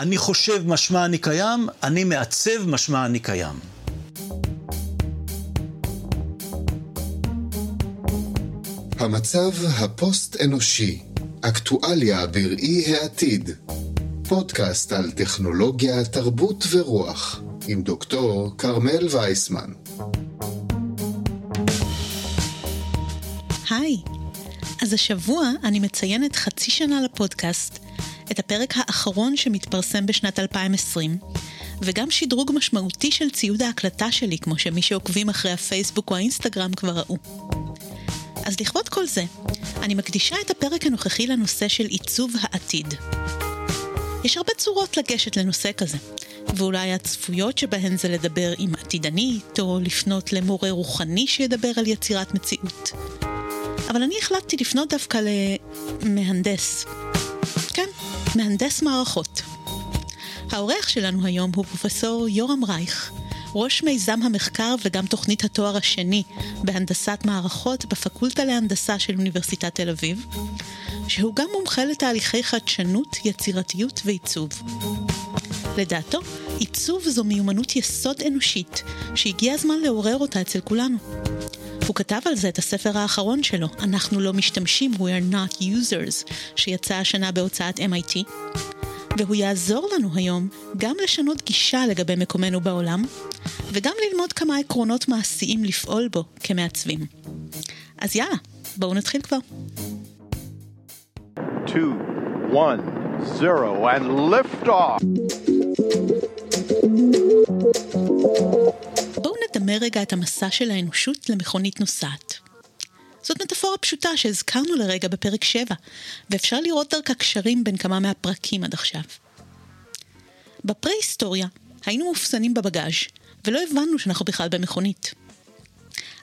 אני חושב משמע אני קיים, אני מעצב משמע אני קיים. המצב הפוסט-אנושי, אקטואליה בראי העתיד, פודקאסט על טכנולוגיה, תרבות ורוח, עם דוקטור כרמל וייסמן. היי, אז השבוע אני מציינת חצי שנה לפודקאסט, את הפרק האחרון שמתפרסם בשנת 2020, וגם שדרוג משמעותי של ציוד ההקלטה שלי, כמו שמי שעוקבים אחרי הפייסבוק או האינסטגרם כבר ראו. אז לכבוד כל זה, אני מקדישה את הפרק הנוכחי לנושא של עיצוב העתיד. יש הרבה צורות לגשת לנושא כזה, ואולי הצפויות שבהן זה לדבר עם עתידנית, או לפנות למורה רוחני שידבר על יצירת מציאות. אבל אני החלטתי לפנות דווקא למהנדס. מהנדס מערכות. האורח שלנו היום הוא פרופסור יורם רייך, ראש מיזם המחקר וגם תוכנית התואר השני בהנדסת מערכות בפקולטה להנדסה של אוניברסיטת תל אביב, שהוא גם מומחה לתהליכי חדשנות, יצירתיות ועיצוב. לדעתו, עיצוב זו מיומנות יסוד אנושית, שהגיע הזמן לעורר אותה אצל כולנו. הוא כתב על זה את הספר האחרון שלו, אנחנו לא משתמשים, We are not users, שיצא השנה בהוצאת MIT. והוא יעזור לנו היום גם לשנות גישה לגבי מקומנו בעולם, וגם ללמוד כמה עקרונות מעשיים לפעול בו כמעצבים. אז יאללה, בואו נתחיל כבר. 2, 1, 0, and lift off. נדמה רגע את המסע של האנושות למכונית נוסעת. זאת מטאפורה פשוטה שהזכרנו לרגע בפרק 7, ואפשר לראות דרכה קשרים בין כמה מהפרקים עד עכשיו. בפרה-היסטוריה היינו מופסנים בבגאז' ולא הבנו שאנחנו בכלל במכונית.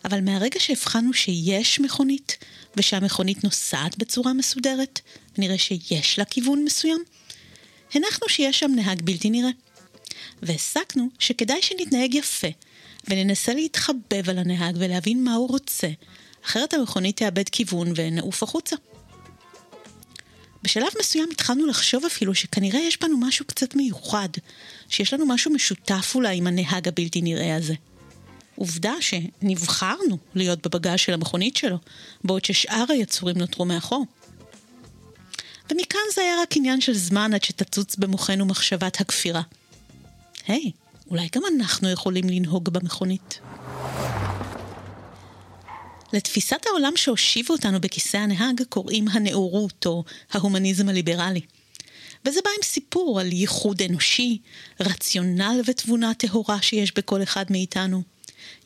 אבל מהרגע שהבחנו שיש מכונית, ושהמכונית נוסעת בצורה מסודרת, ונראה שיש לה כיוון מסוים, הנחנו שיש שם נהג בלתי נראה. והסקנו שכדאי שנתנהג יפה, וננסה להתחבב על הנהג ולהבין מה הוא רוצה, אחרת המכונית תאבד כיוון ונעוף החוצה. בשלב מסוים התחלנו לחשוב אפילו שכנראה יש בנו משהו קצת מיוחד, שיש לנו משהו משותף אולי עם הנהג הבלתי נראה הזה. עובדה שנבחרנו להיות בבגז של המכונית שלו, בעוד ששאר היצורים נותרו מאחור. ומכאן זה היה רק עניין של זמן עד שתצוץ במוחנו מחשבת הכפירה. היי, hey, אולי גם אנחנו יכולים לנהוג במכונית. לתפיסת העולם שהושיבו אותנו בכיסא הנהג קוראים הנאורות או ההומניזם הליברלי. וזה בא עם סיפור על ייחוד אנושי, רציונל ותבונה טהורה שיש בכל אחד מאיתנו,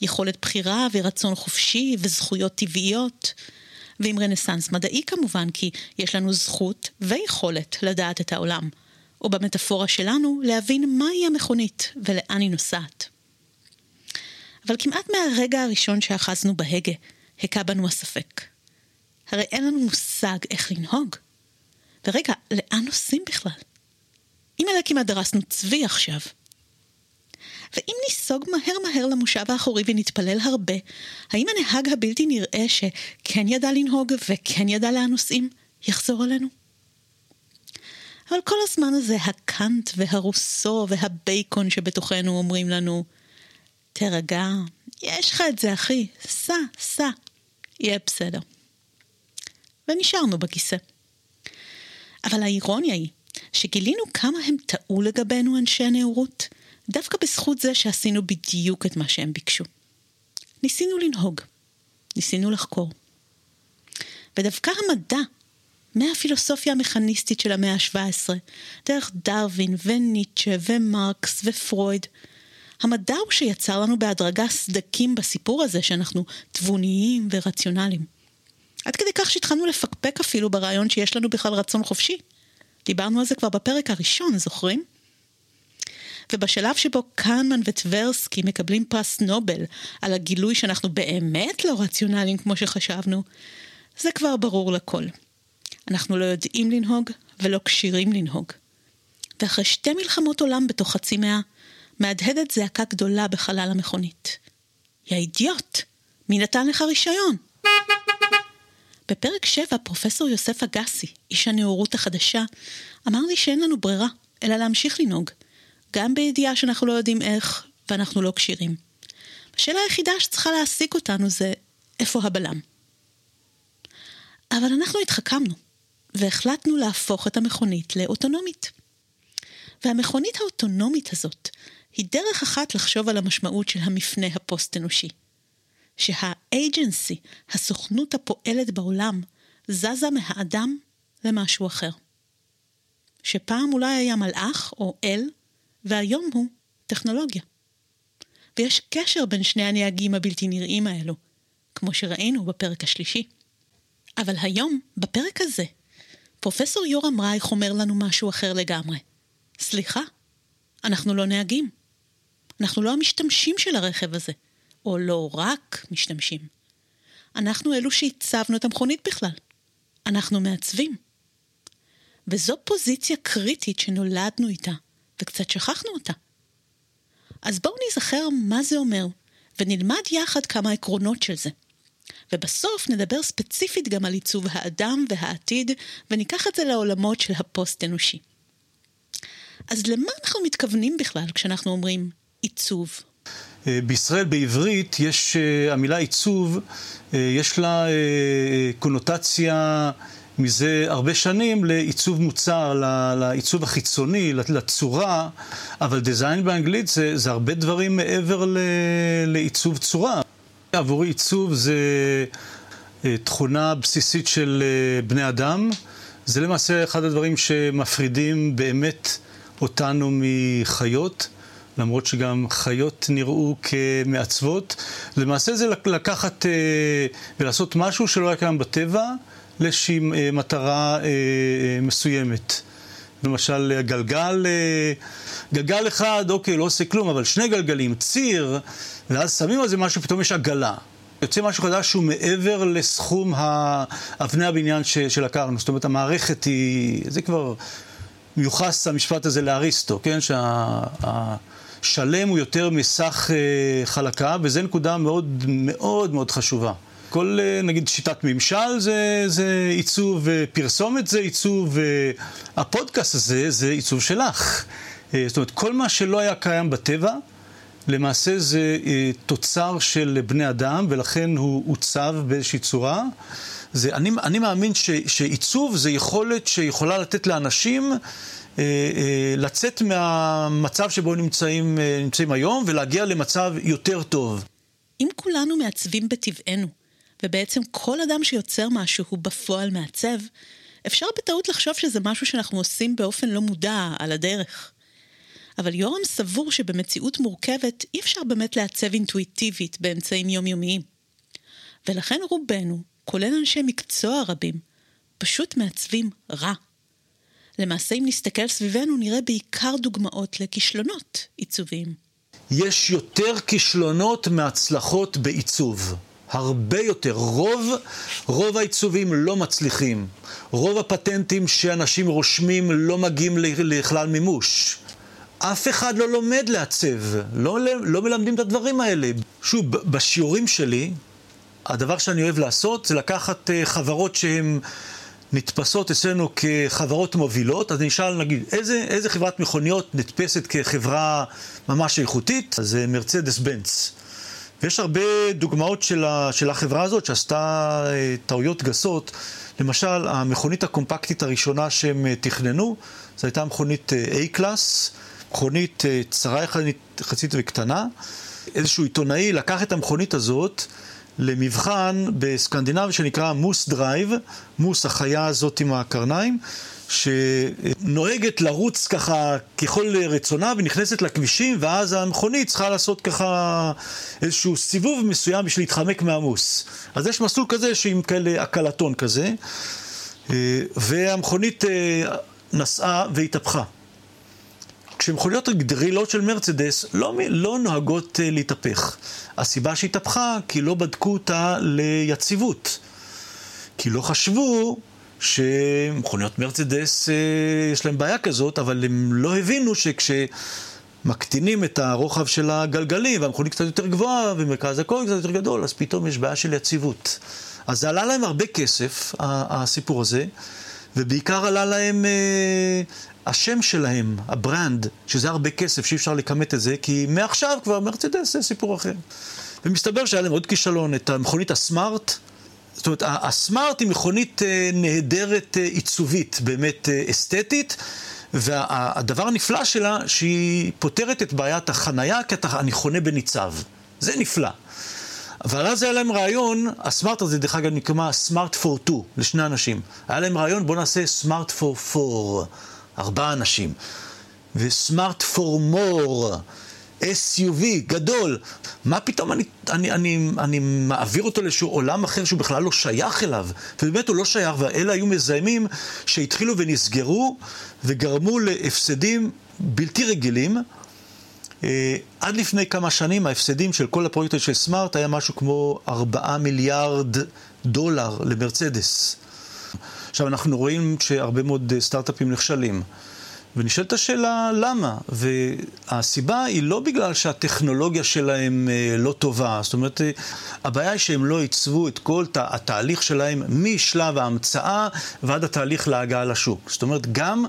יכולת בחירה ורצון חופשי וזכויות טבעיות, ועם רנסאנס מדעי כמובן, כי יש לנו זכות ויכולת לדעת את העולם, או במטאפורה שלנו, להבין מהי המכונית ולאן היא נוסעת. אבל כמעט מהרגע הראשון שאחזנו בהגה, הכה בנו הספק. הרי אין לנו מושג איך לנהוג. ורגע, לאן נוסעים בכלל? אם אלה כמעט דרסנו צבי עכשיו. ואם ניסוג מהר מהר למושב האחורי ונתפלל הרבה, האם הנהג הבלתי נראה שכן ידע לנהוג וכן ידע לאן נוסעים, יחזור אלינו? אבל כל הזמן הזה הקאנט והרוסו והבייקון שבתוכנו אומרים לנו, תירגע, יש לך את זה אחי, סע, סע, יהיה בסדר. ונשארנו בכיסא. אבל האירוניה היא שגילינו כמה הם טעו לגבינו אנשי הנאורות, דווקא בזכות זה שעשינו בדיוק את מה שהם ביקשו. ניסינו לנהוג, ניסינו לחקור. ודווקא המדע, מהפילוסופיה המכניסטית של המאה ה-17, דרך דרווין וניטשה ומרקס ופרויד, המדע הוא שיצר לנו בהדרגה סדקים בסיפור הזה שאנחנו תבוניים ורציונליים. עד כדי כך שהתחלנו לפקפק אפילו ברעיון שיש לנו בכלל רצון חופשי. דיברנו על זה כבר בפרק הראשון, זוכרים? ובשלב שבו קנמן וטברסקי מקבלים פרס נובל על הגילוי שאנחנו באמת לא רציונליים כמו שחשבנו, זה כבר ברור לכל. אנחנו לא יודעים לנהוג ולא כשירים לנהוג. ואחרי שתי מלחמות עולם בתוך חצי מאה, מהדהדת זעקה גדולה בחלל המכונית. יא אידיוט, מי נתן לך רישיון? בפרק 7 פרופסור יוסף אגסי, איש הנאורות החדשה, אמר לי שאין לנו ברירה, אלא להמשיך לנהוג, גם בידיעה שאנחנו לא יודעים איך ואנחנו לא כשירים. השאלה היחידה שצריכה להעסיק אותנו זה איפה הבלם. אבל אנחנו התחכמנו, והחלטנו להפוך את המכונית לאוטונומית. והמכונית האוטונומית הזאת היא דרך אחת לחשוב על המשמעות של המפנה הפוסט-אנושי. שהאג'נסי, הסוכנות הפועלת בעולם, זזה מהאדם למשהו אחר. שפעם אולי היה מלאך או אל, והיום הוא טכנולוגיה. ויש קשר בין שני הנהגים הבלתי נראים האלו, כמו שראינו בפרק השלישי. אבל היום, בפרק הזה, פרופסור יורם רייך אומר לנו משהו אחר לגמרי. סליחה, אנחנו לא נהגים. אנחנו לא המשתמשים של הרכב הזה, או לא רק משתמשים. אנחנו אלו שהצבנו את המכונית בכלל. אנחנו מעצבים. וזו פוזיציה קריטית שנולדנו איתה, וקצת שכחנו אותה. אז בואו נזכר מה זה אומר, ונלמד יחד כמה עקרונות של זה. ובסוף נדבר ספציפית גם על עיצוב האדם והעתיד, וניקח את זה לעולמות של הפוסט-אנושי. אז למה אנחנו מתכוונים בכלל כשאנחנו אומרים עיצוב? אה, בישראל בעברית יש, אה, המילה עיצוב, אה, יש לה קונוטציה מזה הרבה שנים לעיצוב מוצר, לעיצוב החיצוני, לצורה, אבל דיזיין באנגלית זה, זה הרבה דברים מעבר לעיצוב צורה. עבורי עיצוב זה תכונה בסיסית של בני אדם. זה למעשה אחד הדברים שמפרידים באמת אותנו מחיות. למרות שגם חיות נראו כמעצבות. למעשה זה לקחת אה, ולעשות משהו שלא היה קיים בטבע לאיזושהי אה, מטרה אה, מסוימת. למשל, גלגל, גלגל אחד, אוקיי, לא עושה כלום, אבל שני גלגלים, ציר, ואז שמים על זה משהו, פתאום יש עגלה. יוצא משהו חדש שהוא מעבר לסכום אבני הבניין שלקחנו. זאת אומרת, המערכת היא, זה כבר מיוחס המשפט הזה לאריסטו, כן? שה... שלם הוא יותר מסך אה, חלקה, וזו נקודה מאוד מאוד מאוד חשובה. כל, אה, נגיד, שיטת ממשל זה, זה עיצוב, פרסומת זה עיצוב, הפודקאסט הזה זה עיצוב שלך. אה, זאת אומרת, כל מה שלא היה קיים בטבע, למעשה זה תוצר של בני אדם, ולכן הוא עוצב באיזושהי צורה. זה, אני, אני מאמין ש, שעיצוב זה יכולת שיכולה לתת לאנשים אה, אה, לצאת מהמצב שבו נמצאים, אה, נמצאים היום ולהגיע למצב יותר טוב. אם כולנו מעצבים בטבענו, ובעצם כל אדם שיוצר משהו הוא בפועל מעצב, אפשר בטעות לחשוב שזה משהו שאנחנו עושים באופן לא מודע על הדרך. אבל יורם סבור שבמציאות מורכבת אי אפשר באמת לעצב אינטואיטיבית באמצעים יומיומיים. ולכן רובנו, כולל אנשי מקצוע רבים, פשוט מעצבים רע. למעשה, אם נסתכל סביבנו, נראה בעיקר דוגמאות לכישלונות עיצוביים. יש יותר כישלונות מהצלחות בעיצוב. הרבה יותר. רוב, רוב העיצובים לא מצליחים. רוב הפטנטים שאנשים רושמים לא מגיעים לכלל מימוש. אף אחד לא לומד לעצב, לא, לא מלמדים את הדברים האלה. שוב, בשיעורים שלי, הדבר שאני אוהב לעשות זה לקחת אה, חברות שהן נתפסות אצלנו כחברות מובילות, אז נשאל נגיד, איזה, איזה חברת מכוניות נתפסת כחברה ממש איכותית? אז זה מרצדס בנץ. ויש הרבה דוגמאות של, ה, של החברה הזאת שעשתה אה, טעויות גסות. למשל, המכונית הקומפקטית הראשונה שהם אה, תכננו, זו הייתה מכונית A-Class, מכונית צרה יחסית וקטנה. איזשהו עיתונאי לקח את המכונית הזאת, למבחן בסקנדינביה שנקרא moose drive, מוס החיה הזאת עם הקרניים, שנוהגת לרוץ ככה ככל רצונה ונכנסת לכבישים ואז המכונית צריכה לעשות ככה איזשהו סיבוב מסוים בשביל להתחמק מהמוס. אז יש מסלול כזה שעם כאלה קלטון כזה, אה, והמכונית אה, נסעה והתהפכה. כשמכוניות גדרילות של מרצדס לא, לא נוהגות uh, להתהפך. הסיבה שהתהפכה, כי לא בדקו אותה ליציבות. כי לא חשבו שמכוניות מרצדס uh, יש להם בעיה כזאת, אבל הם לא הבינו שכשמקטינים את הרוחב של הגלגלים והמכונית קצת יותר גבוהה ומרכז הכל קצת יותר גדול, אז פתאום יש בעיה של יציבות. אז זה עלה להם הרבה כסף, הסיפור הזה. ובעיקר עלה להם אה, השם שלהם, הברנד, שזה הרבה כסף, שאי אפשר לכמת את זה, כי מעכשיו כבר מרצדס זה סיפור אחר. ומסתבר שהיה להם עוד כישלון, את המכונית הסמארט. זאת אומרת, הסמארט היא מכונית אה, נהדרת אה, עיצובית, באמת אה, אסתטית, והדבר הנפלא שלה, שהיא פותרת את בעיית החנייה, כי אני חונה בניצב. זה נפלא. אבל אז היה להם רעיון, הסמארט הזה דרך אגב נקרא סמארט פור 2, לשני אנשים. היה להם רעיון, בואו נעשה סמארט פור 4, ארבעה אנשים. וסמארט פור מור, SUV גדול. מה פתאום אני, אני, אני, אני מעביר אותו לאיזשהו עולם אחר שהוא בכלל לא שייך אליו? ובאמת הוא לא שייך, ואלה היו מזהמים שהתחילו ונסגרו וגרמו להפסדים בלתי רגילים. אה, עד לפני כמה שנים ההפסדים של כל הפרויקט של סמארט היה משהו כמו 4 מיליארד דולר למרצדס. עכשיו אנחנו רואים שהרבה מאוד סטארט-אפים נכשלים. ונשאלת השאלה למה, והסיבה היא לא בגלל שהטכנולוגיה שלהם אה, לא טובה, זאת אומרת, אה, הבעיה היא שהם לא עיצבו את כל תה, התהליך שלהם משלב ההמצאה ועד התהליך להגעה לשוק. זאת אומרת, גם,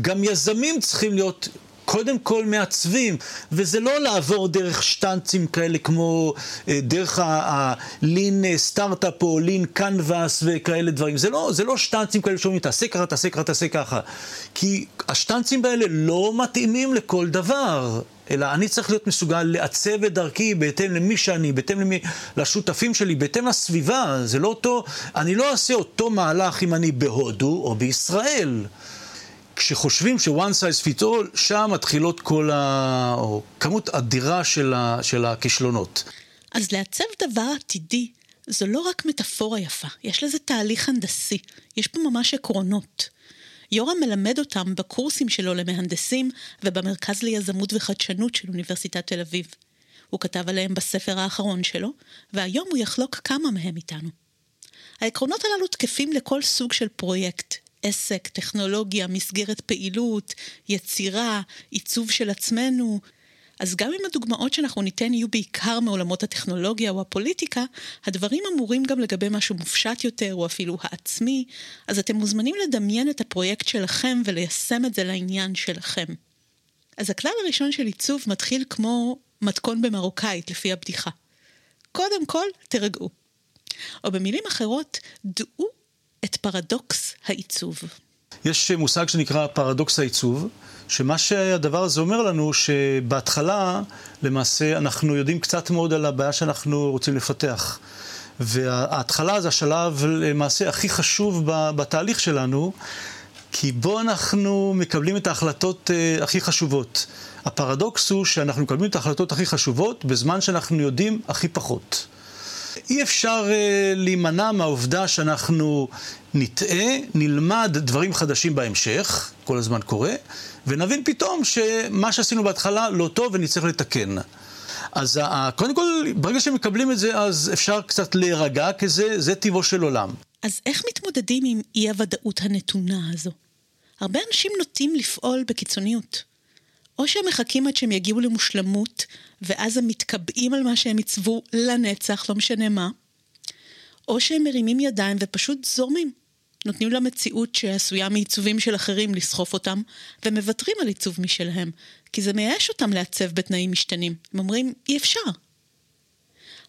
גם יזמים צריכים להיות קודם כל מעצבים, וזה לא לעבור דרך שטנצים כאלה כמו אה, דרך הלין סטארט-אפ או לין קנבאס וכאלה דברים. זה לא, זה לא שטנצים כאלה שאומרים תעשה ככה, תעשה ככה, תעשה ככה. כי השטנצים האלה לא מתאימים לכל דבר. אלא אני צריך להיות מסוגל לעצב את דרכי בהתאם למי שאני, בהתאם למי, לשותפים שלי, בהתאם לסביבה. זה לא אותו, אני לא אעשה אותו מהלך אם אני בהודו או בישראל. כשחושבים ש-one size fits all, שם מתחילות כל ה... או כמות אדירה של, ה... של הכישלונות. אז לעצב דבר עתידי זו לא רק מטאפורה יפה, יש לזה תהליך הנדסי, יש פה ממש עקרונות. יורם מלמד אותם בקורסים שלו למהנדסים ובמרכז ליזמות וחדשנות של אוניברסיטת תל אביב. הוא כתב עליהם בספר האחרון שלו, והיום הוא יחלוק כמה מהם איתנו. העקרונות הללו תקפים לכל סוג של פרויקט, עסק, טכנולוגיה, מסגרת פעילות, יצירה, עיצוב של עצמנו. אז גם אם הדוגמאות שאנחנו ניתן יהיו בעיקר מעולמות הטכנולוגיה או הפוליטיקה, הדברים אמורים גם לגבי משהו מופשט יותר, או אפילו העצמי, אז אתם מוזמנים לדמיין את הפרויקט שלכם וליישם את זה לעניין שלכם. אז הכלל הראשון של עיצוב מתחיל כמו מתכון במרוקאית, לפי הבדיחה. קודם כל, תרגעו. או במילים אחרות, דעו את פרדוקס העיצוב. יש מושג שנקרא פרדוקס העיצוב, שמה שהדבר הזה אומר לנו, שבהתחלה למעשה אנחנו יודעים קצת מאוד על הבעיה שאנחנו רוצים לפתח. וההתחלה זה השלב למעשה הכי חשוב בתהליך שלנו, כי בו אנחנו מקבלים את ההחלטות uh, הכי חשובות. הפרדוקס הוא שאנחנו מקבלים את ההחלטות הכי חשובות בזמן שאנחנו יודעים הכי פחות. אי אפשר uh, להימנע מהעובדה שאנחנו נטעה, נלמד דברים חדשים בהמשך, כל הזמן קורה, ונבין פתאום שמה שעשינו בהתחלה לא טוב ונצטרך לתקן. אז קודם כל, ברגע שמקבלים את זה, אז אפשר קצת להירגע, כי זה, זה טיבו של עולם. אז איך מתמודדים עם אי-הוודאות הנתונה הזו? הרבה אנשים נוטים לפעול בקיצוניות. או שהם מחכים עד שהם יגיעו למושלמות, ואז הם מתקבעים על מה שהם עיצבו לנצח, לא משנה מה, או שהם מרימים ידיים ופשוט זורמים. נותנים למציאות שעשויה מעיצובים של אחרים לסחוף אותם, ומוותרים על עיצוב משלהם, כי זה מייאש אותם לעצב בתנאים משתנים. הם אומרים, אי אפשר.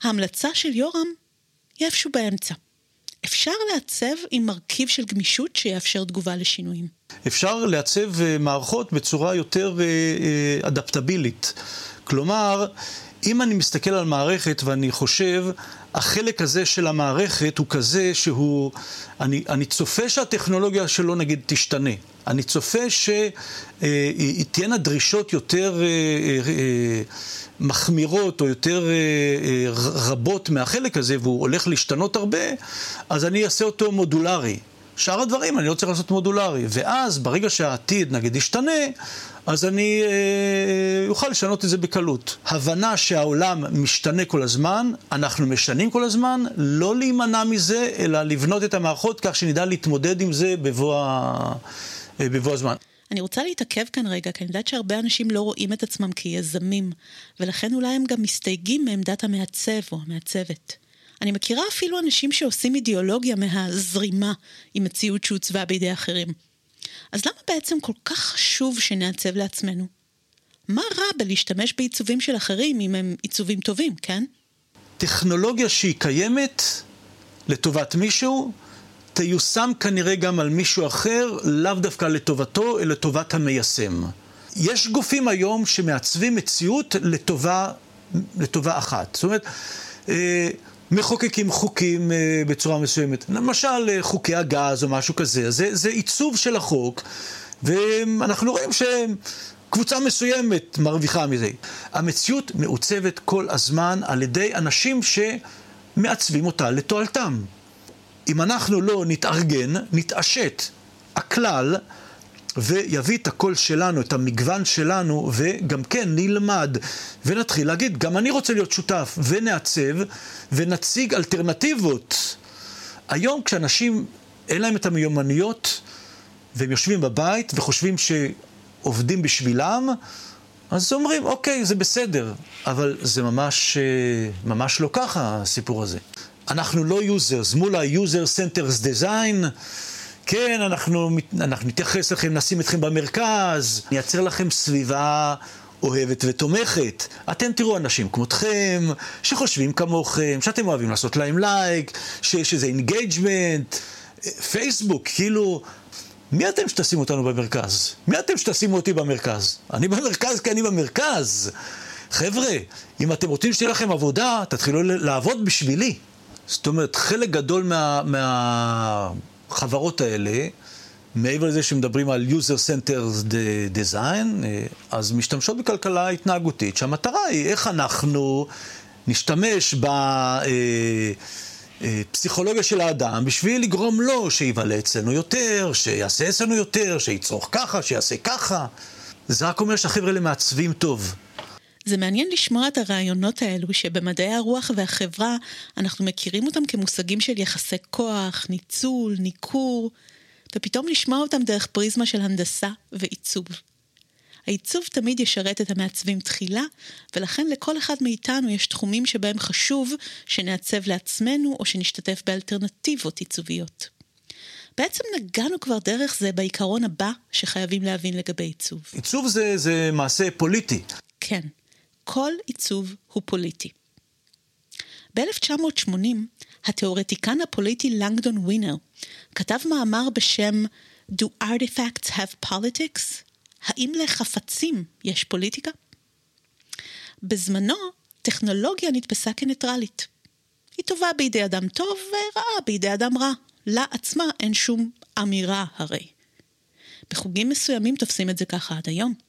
ההמלצה של יורם היא איפשהו באמצע. אפשר לעצב עם מרכיב של גמישות שיאפשר תגובה לשינויים. אפשר לעצב אה, מערכות בצורה יותר אה, אה, אדפטבילית. כלומר, אם אני מסתכל על מערכת ואני חושב, החלק הזה של המערכת הוא כזה שהוא, אני, אני צופה שהטכנולוגיה שלו נגיד תשתנה. אני צופה שתהיינה דרישות יותר אה, אה, מחמירות או יותר אה, רבות מהחלק הזה, והוא הולך להשתנות הרבה, אז אני אעשה אותו מודולרי. שאר הדברים אני לא צריך לעשות מודולרי. ואז, ברגע שהעתיד, נגיד, ישתנה, אז אני אה, אוכל לשנות את זה בקלות. הבנה שהעולם משתנה כל הזמן, אנחנו משנים כל הזמן, לא להימנע מזה, אלא לבנות את המערכות כך שנדע להתמודד עם זה בבוא. אה, בבוא הזמן. אני רוצה להתעכב כאן רגע, כי אני יודעת שהרבה אנשים לא רואים את עצמם כיזמים, ולכן אולי הם גם מסתייגים מעמדת המעצב או המעצבת. אני מכירה אפילו אנשים שעושים אידיאולוגיה מהזרימה עם מציאות שהוצבה בידי אחרים. אז למה בעצם כל כך חשוב שנעצב לעצמנו? מה רע בלהשתמש בעיצובים של אחרים אם הם עיצובים טובים, כן? טכנולוגיה שהיא קיימת לטובת מישהו, תיושם כנראה גם על מישהו אחר, לאו דווקא לטובתו, אלא לטובת המיישם. יש גופים היום שמעצבים מציאות לטובה, לטובה אחת. זאת אומרת, אה, מחוקקים חוקים אה, בצורה מסוימת. למשל, אה, חוקי הגז או משהו כזה. זה, זה עיצוב של החוק, ואנחנו רואים שקבוצה מסוימת מרוויחה מזה. המציאות מעוצבת כל הזמן על ידי אנשים שמעצבים אותה לתועלתם. אם אנחנו לא נתארגן, נתעשת, הכלל, ויביא את הקול שלנו, את המגוון שלנו, וגם כן נלמד, ונתחיל להגיד, גם אני רוצה להיות שותף, ונעצב, ונציג אלטרנטיבות. היום כשאנשים, אין להם את המיומנויות, והם יושבים בבית וחושבים שעובדים בשבילם, אז אומרים, אוקיי, זה בסדר, אבל זה ממש, ממש לא ככה, הסיפור הזה. אנחנו לא users, מול ה-user centers design, כן, אנחנו, אנחנו נתייחס לכם, נשים אתכם במרכז, נייצר לכם סביבה אוהבת ותומכת. אתם תראו אנשים כמותכם, שחושבים כמוכם, שאתם אוהבים לעשות להם לייק, שיש איזה engagement, פייסבוק, כאילו, מי אתם שתשימו אותנו במרכז? מי אתם שתשימו אותי במרכז? אני במרכז כי אני במרכז. חבר'ה, אם אתם רוצים שתהיה לכם עבודה, תתחילו לעבוד בשבילי. זאת אומרת, חלק גדול מה... מה... החברות האלה, מעבר לזה שמדברים על user centered design, אה, אז משתמשות בכלכלה התנהגותית, שהמטרה היא איך אנחנו נשתמש בפסיכולוגיה אה, אה, של האדם בשביל לגרום לו שיבלה אצלנו יותר, שיעשה אצלנו יותר, שיצרוך ככה, שיעשה ככה. זה רק אומר שהחבר'ה האלה מעצבים טוב. זה מעניין לשמוע את הרעיונות האלו שבמדעי הרוח והחברה אנחנו מכירים אותם כמושגים של יחסי כוח, ניצול, ניכור, ופתאום לשמוע אותם דרך פריזמה של הנדסה ועיצוב. העיצוב תמיד ישרת את המעצבים תחילה, ולכן לכל אחד מאיתנו יש תחומים שבהם חשוב שנעצב לעצמנו או שנשתתף באלטרנטיבות עיצוביות. בעצם נגענו כבר דרך זה בעיקרון הבא שחייבים להבין לגבי עיצוב. עיצוב זה, זה מעשה פוליטי. כן. כל עיצוב הוא פוליטי. ב-1980, התיאורטיקן הפוליטי לנגדון ווינר כתב מאמר בשם Do Artifacts Have Politics? האם לחפצים יש פוליטיקה? בזמנו, טכנולוגיה נתפסה כניטרלית. היא טובה בידי אדם טוב ורעה בידי אדם רע. לה עצמה אין שום אמירה הרי. בחוגים מסוימים תופסים את זה ככה עד היום.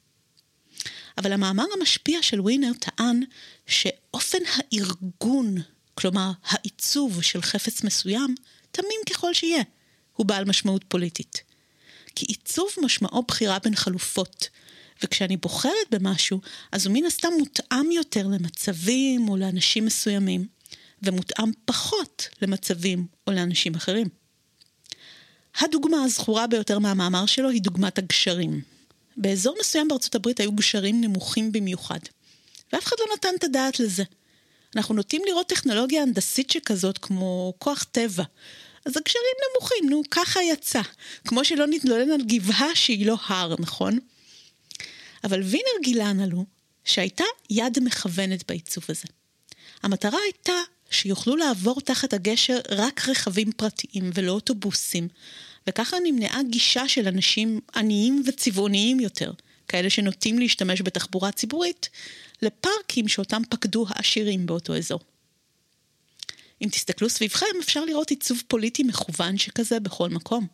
אבל המאמר המשפיע של ווינר טען שאופן הארגון, כלומר העיצוב של חפץ מסוים, תמים ככל שיהיה, הוא בעל משמעות פוליטית. כי עיצוב משמעו בחירה בין חלופות, וכשאני בוחרת במשהו, אז הוא מן הסתם מותאם יותר למצבים או לאנשים מסוימים, ומותאם פחות למצבים או לאנשים אחרים. הדוגמה הזכורה ביותר מהמאמר שלו היא דוגמת הגשרים. באזור מסוים בארצות הברית היו גשרים נמוכים במיוחד. ואף אחד לא נתן את הדעת לזה. אנחנו נוטים לראות טכנולוגיה הנדסית שכזאת כמו כוח טבע. אז הגשרים נמוכים, נו, ככה יצא. כמו שלא נתלונן על גבעה שהיא לא הר, נכון? אבל וינר גילה לנו שהייתה יד מכוונת בעיצוב הזה. המטרה הייתה שיוכלו לעבור תחת הגשר רק רכבים פרטיים ולא אוטובוסים, וככה נמנעה גישה של אנשים עניים וצבעוניים יותר, כאלה שנוטים להשתמש בתחבורה ציבורית, לפארקים שאותם פקדו העשירים באותו אזור. אם תסתכלו סביבכם, אפשר לראות עיצוב פוליטי מכוון שכזה בכל מקום.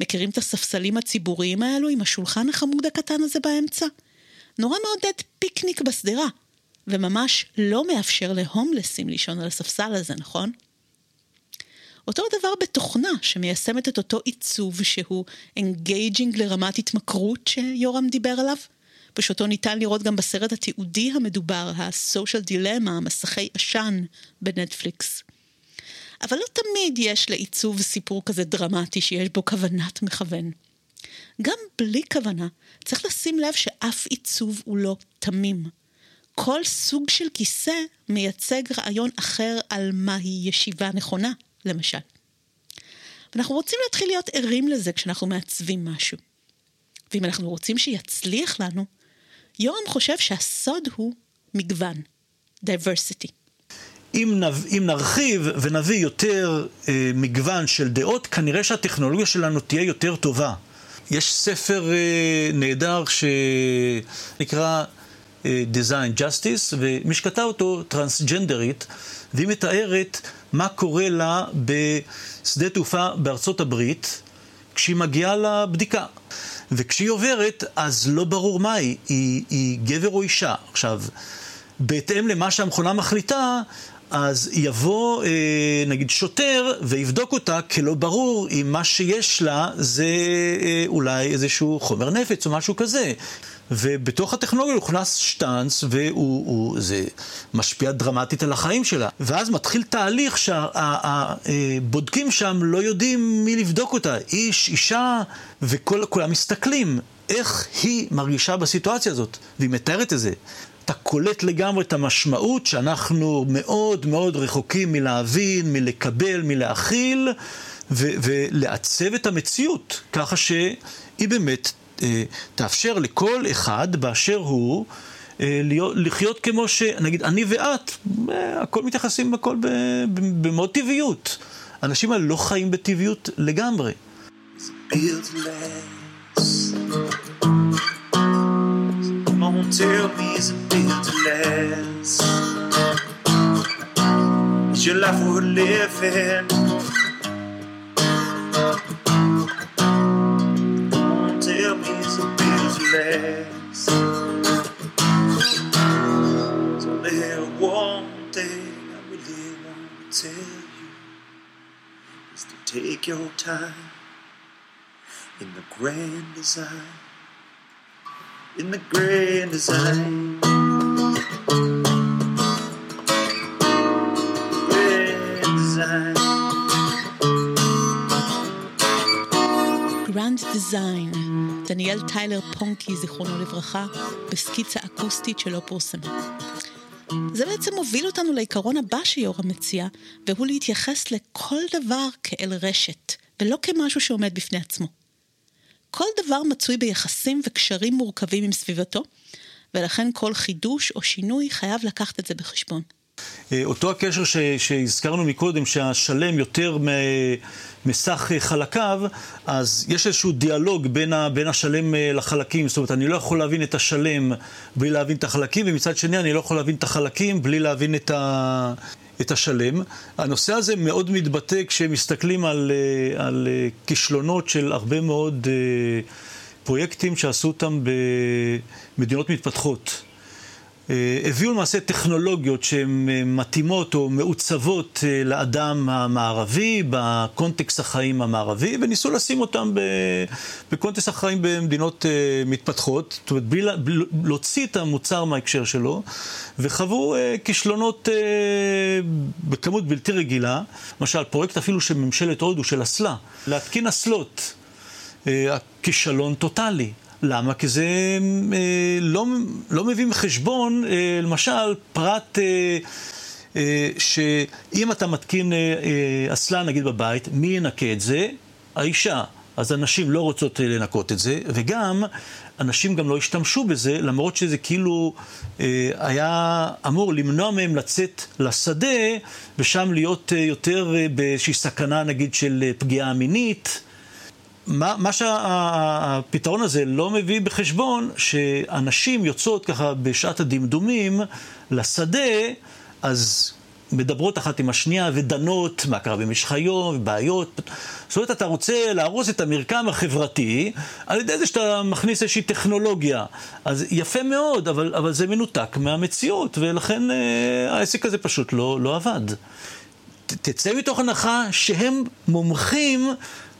מכירים את הספסלים הציבוריים האלו עם השולחן החמוד הקטן הזה באמצע? נורא מעודד פיקניק בשדרה, וממש לא מאפשר להומלסים לישון על הספסל הזה, נכון? אותו דבר בתוכנה שמיישמת את אותו עיצוב שהוא engaging לרמת התמכרות שיורם דיבר עליו, ושאותו ניתן לראות גם בסרט התיעודי המדובר, ה-social dilemma, מסכי עשן בנטפליקס. אבל לא תמיד יש לעיצוב סיפור כזה דרמטי שיש בו כוונת מכוון. גם בלי כוונה, צריך לשים לב שאף עיצוב הוא לא תמים. כל סוג של כיסא מייצג רעיון אחר על מהי ישיבה נכונה. למשל. ואנחנו רוצים להתחיל להיות ערים לזה כשאנחנו מעצבים משהו. ואם אנחנו רוצים שיצליח לנו, יורם חושב שהסוד הוא מגוון, diversity. אם, נב, אם נרחיב ונביא יותר אה, מגוון של דעות, כנראה שהטכנולוגיה שלנו תהיה יותר טובה. יש ספר אה, נהדר שנקרא אה, Design Justice, ומי שכתב אותו טרנסג'נדרית, והיא מתארת מה קורה לה בשדה תעופה בארצות הברית כשהיא מגיעה לבדיקה. וכשהיא עוברת, אז לא ברור מה היא, היא, היא גבר או אישה. עכשיו, בהתאם למה שהמכונה מחליטה, אז יבוא אה, נגיד שוטר ויבדוק אותה, כי לא ברור אם מה שיש לה זה אה, אולי איזשהו חומר נפץ או משהו כזה. ובתוך הטכנולוגיה הוכנס שטאנץ, וזה משפיע דרמטית על החיים שלה. ואז מתחיל תהליך שהבודקים שם לא יודעים מי לבדוק אותה. איש, אישה, וכולם מסתכלים איך היא מרגישה בסיטואציה הזאת, והיא מתארת את זה. אתה קולט לגמרי את המשמעות שאנחנו מאוד מאוד רחוקים מלהבין, מלקבל, מלהכיל, ולעצב את המציאות ככה שהיא באמת אה, תאפשר לכל אחד באשר הוא אה, להיות, לחיות כמו ש... נגיד, אני ואת, אה, הכל מתייחסים הכל במאוד טבעיות. האנשים האלה לא חיים בטבעיות לגמרי. your life worth living? Last? So there one thing I really want to tell you is to take your time in the grand design in the grand design. Grand design. דניאל טיילר פונקי, זיכרונו לברכה, בסקיצה אקוסטית שלא פורסמה. זה בעצם מוביל אותנו לעיקרון הבא שיורם מציע, והוא להתייחס לכל דבר כאל רשת, ולא כמשהו שעומד בפני עצמו. כל דבר מצוי ביחסים וקשרים מורכבים עם סביבתו, ולכן כל חידוש או שינוי חייב לקחת את זה בחשבון. אה, אותו הקשר ש, שהזכרנו מקודם, שהשלם יותר מסך חלקיו, אז יש איזשהו דיאלוג בין, ה, בין השלם אה, לחלקים. זאת אומרת, אני לא יכול להבין את השלם בלי להבין את החלקים, ומצד שני אני לא יכול להבין את החלקים בלי להבין את, ה, את השלם. הנושא הזה מאוד מתבטא כשמסתכלים על, אה, על אה, כישלונות של הרבה מאוד אה, פרויקטים שעשו אותם במדינות מתפתחות. הביאו למעשה טכנולוגיות שהן מתאימות או מעוצבות לאדם המערבי, בקונטקסט החיים המערבי, וניסו לשים אותם בקונטקסט החיים במדינות מתפתחות, זאת אומרת, בלי להוציא את המוצר מההקשר שלו, וחוו כישלונות בכמות בלתי רגילה. למשל, פרויקט אפילו של ממשלת הודו, של אסלה, להתקין אסלות. הכישלון טוטאלי. למה? כי זה אה, לא, לא מביא בחשבון, אה, למשל, פרט אה, אה, שאם אתה מתקין אסלה, אה, נגיד בבית, מי ינקה את זה? האישה. אז הנשים לא רוצות לנקות את זה, וגם אנשים גם לא השתמשו בזה, למרות שזה כאילו אה, היה אמור למנוע מהם לצאת לשדה, ושם להיות אה, יותר אה, באיזושהי סכנה נגיד של אה, פגיעה מינית. מה, מה שהפתרון הזה לא מביא בחשבון, שאנשים יוצאות ככה בשעת הדמדומים לשדה, אז מדברות אחת עם השנייה ודנות מה קרה במשך היום, ובעיות. זאת אומרת, אתה רוצה להרוס את המרקם החברתי על ידי זה שאתה מכניס איזושהי טכנולוגיה. אז יפה מאוד, אבל, אבל זה מנותק מהמציאות, ולכן אה, העסק הזה פשוט לא, לא עבד. ת, תצא מתוך הנחה שהם מומחים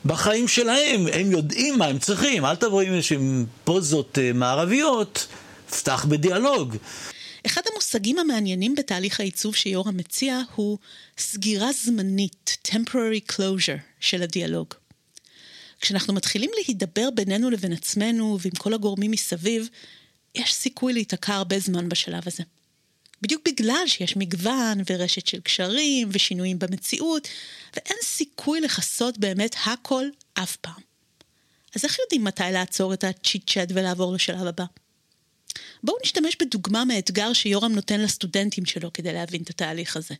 בחיים שלהם, הם יודעים מה הם צריכים, אל תבוא עם איזשהם פוזות אה, מערביות, פתח בדיאלוג. אחד המושגים המעניינים בתהליך העיצוב שיורם מציע הוא סגירה זמנית, temporary closure, של הדיאלוג. כשאנחנו מתחילים להידבר בינינו לבין עצמנו ועם כל הגורמים מסביב, יש סיכוי להיתקע הרבה זמן בשלב הזה. בדיוק בגלל שיש מגוון ורשת של קשרים ושינויים במציאות, ואין סיכוי לכסות באמת הכל אף פעם. אז איך יודעים מתי לעצור את הצ'יט צ'אט ולעבור לשלב הבא? בואו נשתמש בדוגמה מאתגר שיורם נותן לסטודנטים שלו כדי להבין את התהליך הזה.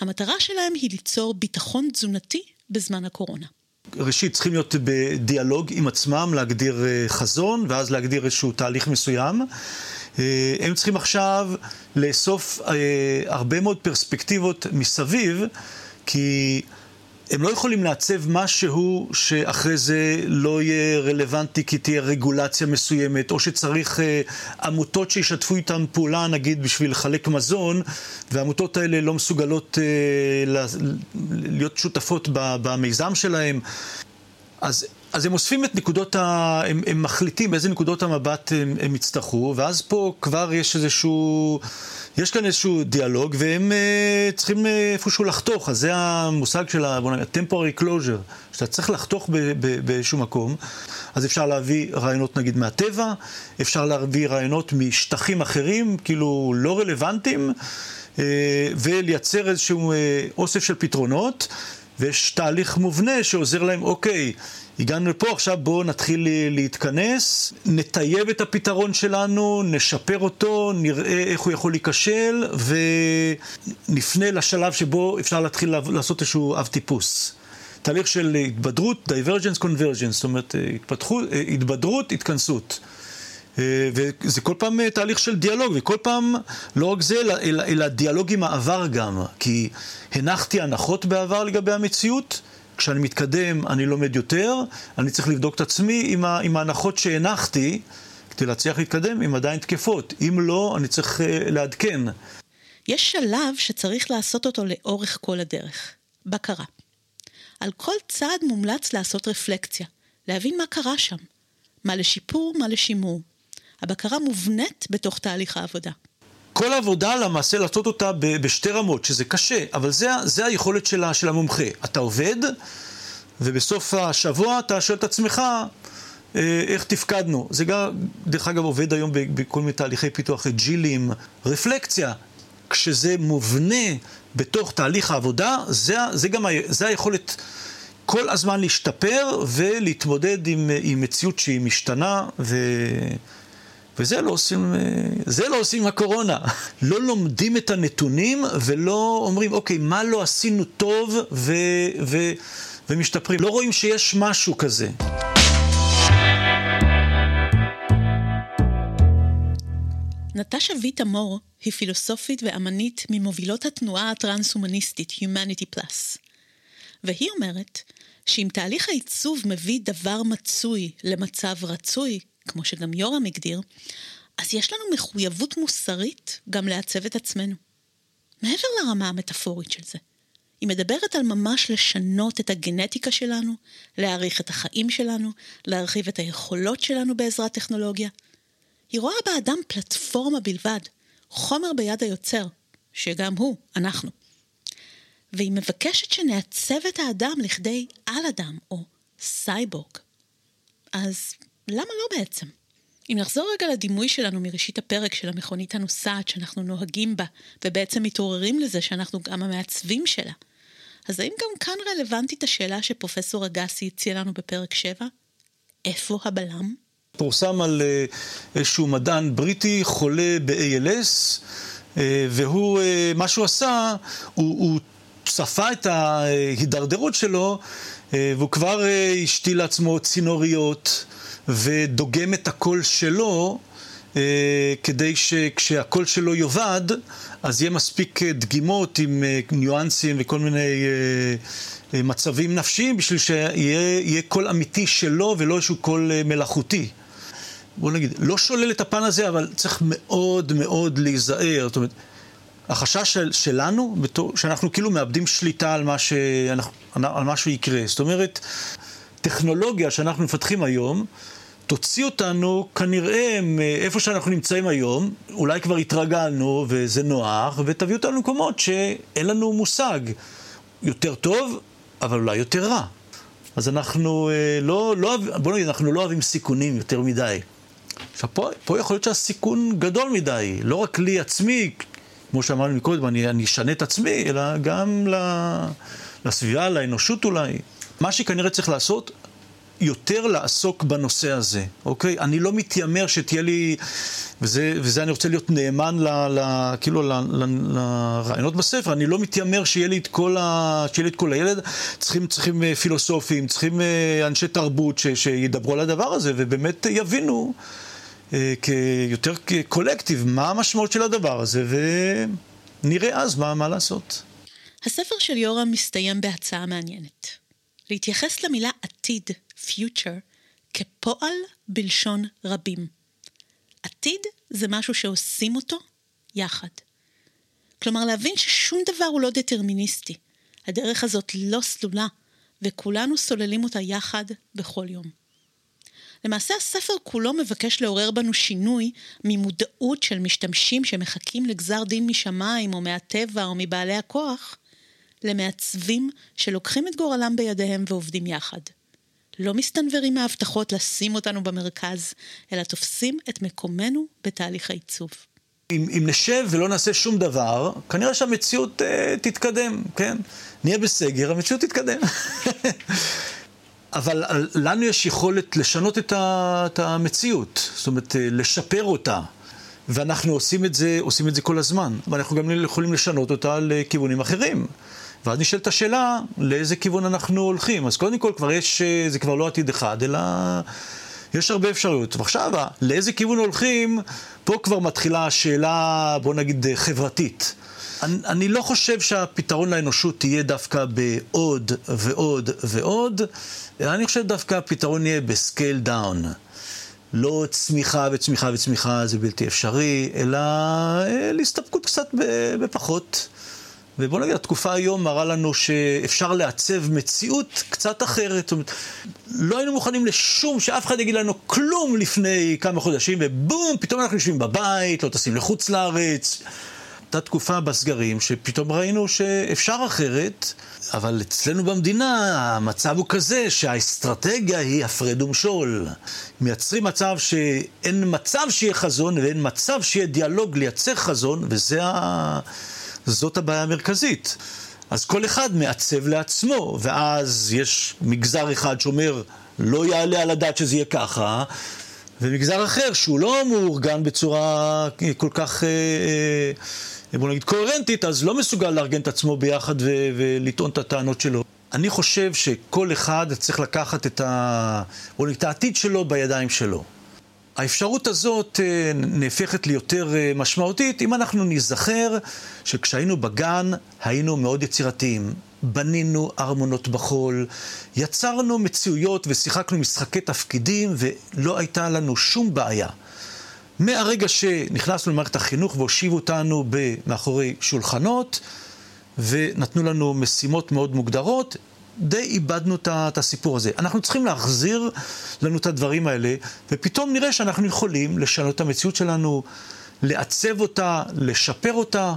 המטרה שלהם היא ליצור ביטחון תזונתי בזמן הקורונה. ראשית, צריכים להיות בדיאלוג עם עצמם, להגדיר אה, חזון, ואז להגדיר איזשהו תהליך מסוים. אה, הם צריכים עכשיו לאסוף אה, הרבה מאוד פרספקטיבות מסביב, כי הם לא יכולים לעצב משהו שאחרי זה לא יהיה רלוונטי כי תהיה רגולציה מסוימת, או שצריך אה, עמותות שישתפו איתם פעולה, נגיד, בשביל לחלק מזון, והעמותות האלה לא מסוגלות להיות שותפות במיזם שלהם. אז אז הם אוספים את נקודות ה... הם, הם מחליטים באיזה נקודות המבט הם, הם יצטרכו, ואז פה כבר יש איזשהו... יש כאן איזשהו דיאלוג, והם uh, צריכים uh, איפשהו לחתוך. אז זה המושג של ה-temporary closure, שאתה צריך לחתוך באיזשהו מקום. אז אפשר להביא רעיונות נגיד מהטבע, אפשר להביא רעיונות משטחים אחרים, כאילו לא רלוונטיים, uh, ולייצר איזשהו uh, אוסף של פתרונות. ויש תהליך מובנה שעוזר להם, אוקיי, הגענו לפה, עכשיו בואו נתחיל להתכנס, נטייב את הפתרון שלנו, נשפר אותו, נראה איך הוא יכול להיכשל, ונפנה לשלב שבו אפשר להתחיל לעשות איזשהו אב טיפוס. תהליך של התבדרות, divergence convergence, זאת אומרת, התפתחות, התבדרות, התכנסות. אה, וזה כל פעם אה, תהליך של דיאלוג, וכל פעם לא רק זה, אלא, אלא, אלא דיאלוג עם העבר גם. כי הנחתי הנחות בעבר לגבי המציאות, כשאני מתקדם אני לומד יותר, אני צריך לבדוק את עצמי אם ההנחות שהנחתי, כדי להצליח להתקדם, הן עדיין תקפות. אם לא, אני צריך uh, לעדכן. יש שלב שצריך לעשות אותו לאורך כל הדרך, בקרה. על כל צעד מומלץ לעשות רפלקציה, להבין מה קרה שם, מה לשיפור, מה לשימור. הבקרה מובנית בתוך תהליך העבודה. כל העבודה למעשה לעשות אותה בשתי רמות, שזה קשה, אבל זה, זה היכולת שלה, של המומחה. אתה עובד, ובסוף השבוע אתה שואל את עצמך אה, איך תפקדנו. זה גם, דרך אגב, עובד היום בכל מיני תהליכי פיתוח אג'ילים, רפלקציה. כשזה מובנה בתוך תהליך העבודה, זה, זה גם זה היכולת כל הזמן להשתפר ולהתמודד עם, עם מציאות שהיא משתנה ו... וזה לא עושים, אה, זה לא עושים הקורונה. לא לומדים את הנתונים ולא אומרים, אוקיי, מה לא עשינו טוב ו, ו, ומשתפרים. לא רואים שיש משהו כזה. נטשה ויטה מור היא פילוסופית ואמנית ממובילות התנועה הטרנס-הומניסטית Humanity Plus. והיא אומרת שאם תהליך העיצוב מביא דבר מצוי למצב רצוי, כמו שגם יורם הגדיר, אז יש לנו מחויבות מוסרית גם לעצב את עצמנו. מעבר לרמה המטאפורית של זה. היא מדברת על ממש לשנות את הגנטיקה שלנו, להאריך את החיים שלנו, להרחיב את היכולות שלנו בעזרת טכנולוגיה. היא רואה באדם פלטפורמה בלבד, חומר ביד היוצר, שגם הוא, אנחנו. והיא מבקשת שנעצב את האדם לכדי על-אדם, או סייבורג. אז למה לא בעצם? אם נחזור רגע לדימוי שלנו מראשית הפרק של המכונית הנוסעת שאנחנו נוהגים בה, ובעצם מתעוררים לזה שאנחנו גם המעצבים שלה, אז האם גם כאן רלוונטית השאלה שפרופסור אגסי הציע לנו בפרק 7? איפה הבלם? פורסם על אה, איזשהו מדען בריטי חולה ב-ALS, אה, והוא, אה, מה שהוא עשה, הוא, הוא צפה את ההידרדרות שלו, והוא כבר השתיל לעצמו צינוריות. ודוגם את הקול שלו אה, כדי שכשהקול שלו יאבד, אז יהיה מספיק אה, דגימות עם אה, ניואנסים וכל מיני אה, אה, מצבים נפשיים בשביל שיהיה קול אמיתי שלו ולא איזשהו קול אה, מלאכותי. בוא נגיד, לא שולל את הפן הזה, אבל צריך מאוד מאוד להיזהר. זאת אומרת, החשש של, שלנו, בתור, שאנחנו כאילו מאבדים שליטה על מה, שאנחנו, על מה שיקרה. זאת אומרת, טכנולוגיה שאנחנו מפתחים היום, תוציא אותנו כנראה מאיפה שאנחנו נמצאים היום, אולי כבר התרגלנו וזה נוח, ותביא אותנו למקומות שאין לנו מושג. יותר טוב, אבל אולי יותר רע. אז אנחנו אה, לא, לא, בוא נגיד, אנחנו לא אוהבים סיכונים יותר מדי. עכשיו, פה, פה יכול להיות שהסיכון גדול מדי, לא רק לי עצמי, כמו שאמרנו מקודם, אני, אני אשנה את עצמי, אלא גם לסביבה, לאנושות אולי. מה שכנראה צריך לעשות, יותר לעסוק בנושא הזה, אוקיי? אני לא מתיימר שתהיה לי, וזה, וזה אני רוצה להיות נאמן ל, ל, כאילו ל, ל, לרעיונות בספר, אני לא מתיימר שיהיה לי את כל, ה, שיהיה לי את כל הילד, צריכים, צריכים אה, פילוסופים, צריכים אה, אנשי תרבות ש, שידברו על הדבר הזה ובאמת יבינו אה, יותר כקולקטיב מה המשמעות של הדבר הזה ונראה אז מה, מה לעשות. הספר של יורם מסתיים בהצעה מעניינת. להתייחס למילה עתיד future כפועל בלשון רבים. עתיד זה משהו שעושים אותו יחד. כלומר, להבין ששום דבר הוא לא דטרמיניסטי. הדרך הזאת לא סלולה, וכולנו סוללים אותה יחד בכל יום. למעשה הספר כולו מבקש לעורר בנו שינוי ממודעות של משתמשים שמחכים לגזר דין משמיים או מהטבע או מבעלי הכוח, למעצבים שלוקחים את גורלם בידיהם ועובדים יחד. לא מסתנוורים מההבטחות לשים אותנו במרכז, אלא תופסים את מקומנו בתהליך העיצוב. אם, אם נשב ולא נעשה שום דבר, כנראה שהמציאות uh, תתקדם, כן? נהיה בסגר, המציאות תתקדם. אבל לנו יש יכולת לשנות את, ה, את המציאות, זאת אומרת, אה, לשפר אותה. ואנחנו עושים את זה, עושים את זה כל הזמן. ואנחנו גם יכולים לשנות אותה לכיוונים אחרים. ואז נשאלת השאלה, לאיזה כיוון אנחנו הולכים. אז קודם כל כבר יש, אה, זה כבר לא עתיד אחד, אלא יש הרבה אפשרויות. ועכשיו, לאיזה כיוון הולכים, פה כבר מתחילה השאלה, בוא נגיד, חברתית. אני, אני לא חושב שהפתרון לאנושות יהיה דווקא בעוד ועוד ועוד, אלא אני חושב דווקא הפתרון יהיה ב scale down. לא צמיחה וצמיחה וצמיחה זה בלתי אפשרי, אלא אה, להסתפקות קצת בפחות. ובוא נגיד, התקופה היום מראה לנו שאפשר לעצב מציאות קצת אחרת. זאת אומרת, לא היינו מוכנים לשום, שאף אחד יגיד לנו כלום לפני כמה חודשים, ובום, פתאום אנחנו יושבים בבית, לא טסים לחוץ לארץ. הייתה תקופה בסגרים שפתאום ראינו שאפשר אחרת, אבל אצלנו במדינה המצב הוא כזה שהאסטרטגיה היא הפרד ומשול. מייצרים מצב שאין מצב שיהיה חזון ואין מצב שיהיה דיאלוג לייצר חזון, וזה ה... זאת הבעיה המרכזית. אז כל אחד מעצב לעצמו, ואז יש מגזר אחד שאומר, לא יעלה על הדעת שזה יהיה ככה, ומגזר אחר שהוא לא מאורגן בצורה כל כך, אה, אה, בוא נגיד, קוהרנטית, אז לא מסוגל לארגן את עצמו ביחד ולטעון את הטענות שלו. אני חושב שכל אחד צריך לקחת את, ה... את העתיד שלו בידיים שלו. האפשרות הזאת אה, נהפכת ליותר אה, משמעותית אם אנחנו ניזכר שכשהיינו בגן היינו מאוד יצירתיים. בנינו ארמונות בחול, יצרנו מציאויות ושיחקנו משחקי תפקידים ולא הייתה לנו שום בעיה. מהרגע שנכנסנו למערכת החינוך והושיבו אותנו מאחורי שולחנות ונתנו לנו משימות מאוד מוגדרות, די איבדנו את הסיפור הזה. אנחנו צריכים להחזיר לנו את הדברים האלה, ופתאום נראה שאנחנו יכולים לשנות את המציאות שלנו, לעצב אותה, לשפר אותה,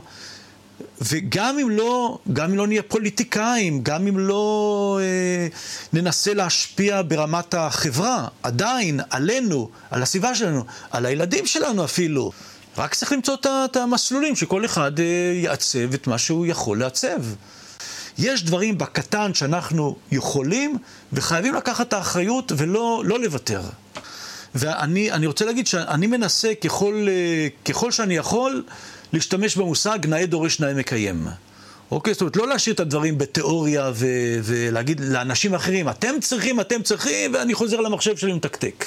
וגם אם לא, גם אם לא נהיה פוליטיקאים, גם אם לא אה, ננסה להשפיע ברמת החברה, עדיין עלינו, על הסביבה שלנו, על הילדים שלנו אפילו. רק צריך למצוא את המסלולים שכל אחד אה, יעצב את מה שהוא יכול לעצב. יש דברים בקטן שאנחנו יכולים וחייבים לקחת את האחריות ולא לא לוותר. ואני רוצה להגיד שאני מנסה ככל, ככל שאני יכול להשתמש במושג נאה דורש נאה מקיים. אוקיי? זאת אומרת, לא להשאיר את הדברים בתיאוריה ו- ולהגיד לאנשים אחרים, אתם צריכים, אתם צריכים, ואני חוזר למחשב שלי ומתקתק.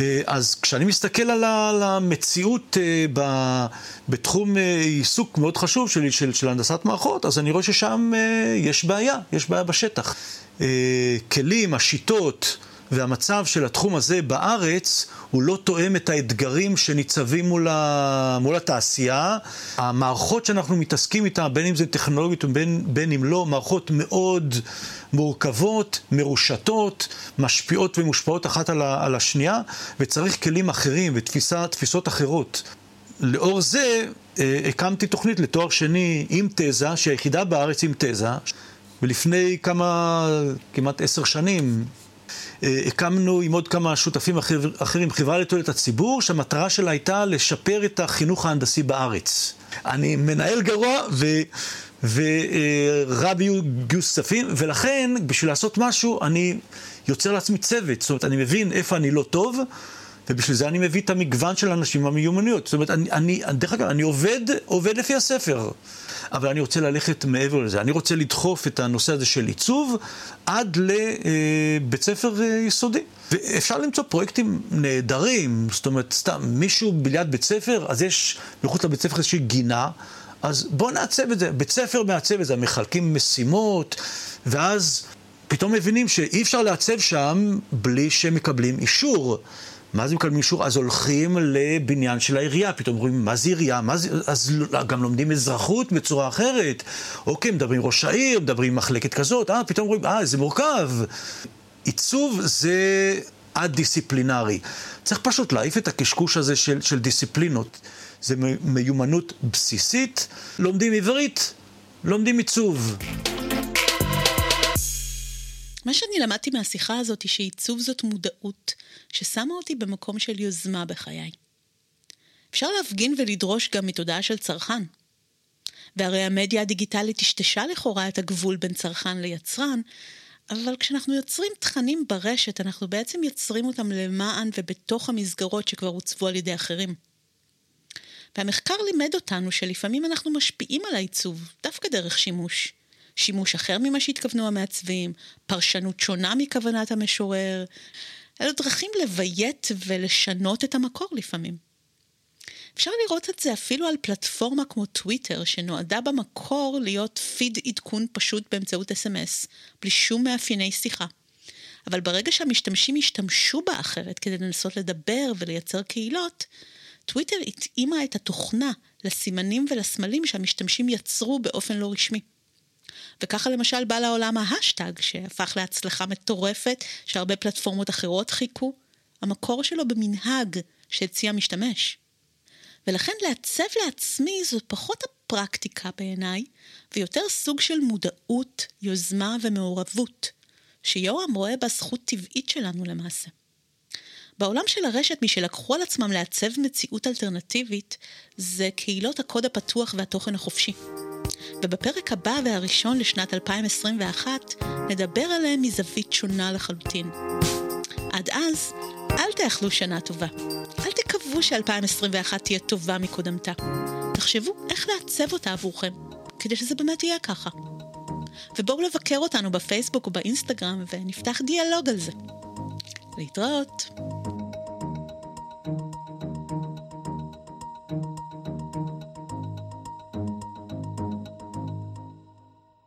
אה, אז כשאני מסתכל על המציאות אה, בתחום אה, עיסוק מאוד חשוב שלי, של, של הנדסת מערכות, אז אני רואה ששם יש בעיה, יש בעיה בשטח. כלים, השיטות והמצב של התחום הזה בארץ הוא לא תואם את האתגרים שניצבים מול, ה... מול התעשייה. המערכות שאנחנו מתעסקים איתן, בין אם זה טכנולוגיות ובין בין אם לא, מערכות מאוד מורכבות, מרושתות, משפיעות ומושפעות אחת על, ה... על השנייה, וצריך כלים אחרים ותפיסות אחרות. לאור זה אה, הקמתי תוכנית לתואר שני עם תזה, שהיא היחידה בארץ עם תזה, ולפני כמה, כמעט עשר שנים, הקמנו עם עוד כמה שותפים אחרים חברה לתועלת הציבור, שהמטרה שלה הייתה לשפר את החינוך ההנדסי בארץ. אני מנהל גרוע ו... ורע גיוס כספים, ולכן בשביל לעשות משהו אני יוצר לעצמי צוות, זאת אומרת אני מבין איפה אני לא טוב, ובשביל זה אני מביא את המגוון של האנשים המיומנויות. זאת אומרת, אני, אני, דרך אגב, אני עובד, עובד לפי הספר, אבל אני רוצה ללכת מעבר לזה. אני רוצה לדחוף את הנושא הזה של עיצוב עד לבית ספר אה, יסודי. ואפשר למצוא פרויקטים נהדרים, זאת אומרת, סתם, מישהו ליד בית ספר, אז יש מחוץ לבית ספר איזושהי גינה. אז בואו נעצב את זה, בית ספר מעצב את זה, מחלקים משימות, ואז פתאום מבינים שאי אפשר לעצב שם בלי שמקבלים אישור. מה זה מקבלים אישור? אז הולכים לבניין של העירייה, פתאום אומרים, מה זה עירייה? מה זה... אז גם לומדים אזרחות בצורה אחרת. אוקיי, מדברים ראש העיר, מדברים מחלקת כזאת, אה, פתאום אומרים, אה, זה מורכב. עיצוב זה א-דיסציפלינרי. צריך פשוט להעיף את הקשקוש הזה של, של דיסציפלינות. זה מיומנות בסיסית, לומדים עברית, לומדים עיצוב. מה שאני למדתי מהשיחה הזאת היא שעיצוב זאת מודעות ששמה אותי במקום של יוזמה בחיי. אפשר להפגין ולדרוש גם מתודעה של צרכן. והרי המדיה הדיגיטלית טשטשה לכאורה את הגבול בין צרכן ליצרן, אבל כשאנחנו יוצרים תכנים ברשת, אנחנו בעצם יוצרים אותם למען ובתוך המסגרות שכבר עוצבו על ידי אחרים. והמחקר לימד אותנו שלפעמים אנחנו משפיעים על העיצוב, דווקא דרך שימוש. שימוש אחר ממה שהתכוונו המעצבים, פרשנות שונה מכוונת המשורר. אלו דרכים לביית ולשנות את המקור לפעמים. אפשר לראות את זה אפילו על פלטפורמה כמו טוויטר, שנועדה במקור להיות פיד עדכון פשוט באמצעות אס.אם.אס, בלי שום מאפייני שיחה. אבל ברגע שהמשתמשים ישתמשו בה אחרת כדי לנסות לדבר ולייצר קהילות, טוויטר התאימה את התוכנה לסימנים ולסמלים שהמשתמשים יצרו באופן לא רשמי. וככה למשל בא לעולם ההאשטג, שהפך להצלחה מטורפת, שהרבה פלטפורמות אחרות חיקו. המקור שלו במנהג שהציע משתמש. ולכן לעצב לעצמי זו פחות הפרקטיקה בעיניי, ויותר סוג של מודעות, יוזמה ומעורבות, שיורם רואה בה זכות טבעית שלנו למעשה. בעולם של הרשת, מי שלקחו על עצמם לעצב מציאות אלטרנטיבית, זה קהילות הקוד הפתוח והתוכן החופשי. ובפרק הבא והראשון לשנת 2021 נדבר עליהם מזווית שונה לחלוטין. עד אז, אל תאכלו שנה טובה. אל תקוו ש-2021 תהיה טובה מקודמתה. תחשבו איך לעצב אותה עבורכם, כדי שזה באמת יהיה ככה. ובואו לבקר אותנו בפייסבוק או באינסטגרם ונפתח דיאלוג על זה. להתראות.